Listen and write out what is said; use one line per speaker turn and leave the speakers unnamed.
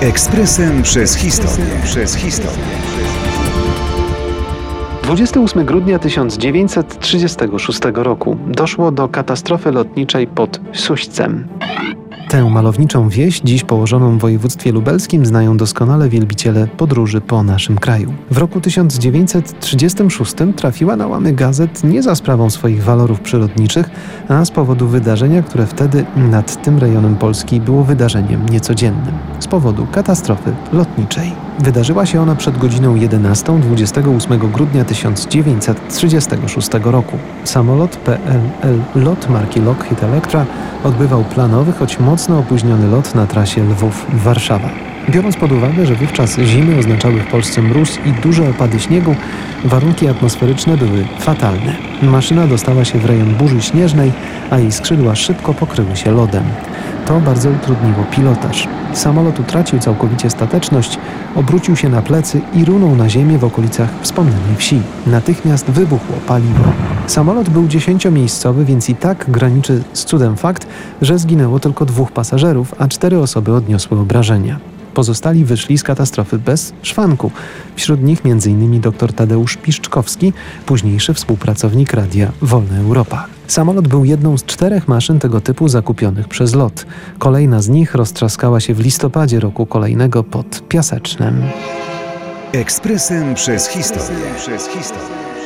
Ekspresem przez historię. Przez historię.
28 grudnia 1936 roku doszło do katastrofy lotniczej pod Suścem. Tę malowniczą wieś, dziś położoną w województwie lubelskim, znają doskonale wielbiciele podróży po naszym kraju. W roku 1936 trafiła na łamy gazet nie za sprawą swoich walorów przyrodniczych, a z powodu wydarzenia, które wtedy nad tym rejonem Polski było wydarzeniem niecodziennym. Z powodu katastrofy lotniczej. Wydarzyła się ona przed godziną 11 28 grudnia 1936 roku. Samolot PLL LOT marki Lockheed Electra odbywał planowy, choć mocno opóźniony lot na trasie Lwów-Warszawa. Biorąc pod uwagę, że wówczas zimy oznaczały w Polsce mróz i duże opady śniegu, warunki atmosferyczne były fatalne. Maszyna dostała się w rejon burzy śnieżnej, a jej skrzydła szybko pokryły się lodem. To bardzo utrudniło pilotaż. Samolot utracił całkowicie stateczność, obrócił się na plecy i runął na ziemię w okolicach wspomnianej wsi. Natychmiast wybuchło paliwo. Samolot był dziesięciomiejscowy, więc i tak graniczy z cudem fakt, że zginęło tylko dwóch pasażerów, a cztery osoby odniosły obrażenia. Pozostali wyszli z katastrofy bez szwanku. Wśród nich m.in. dr Tadeusz Piszczkowski, późniejszy współpracownik Radia Wolna Europa. Samolot był jedną z czterech maszyn tego typu zakupionych przez LOT. Kolejna z nich roztrzaskała się w listopadzie roku kolejnego pod Piasecznem.
Ekspresem przez historię. Przez historię.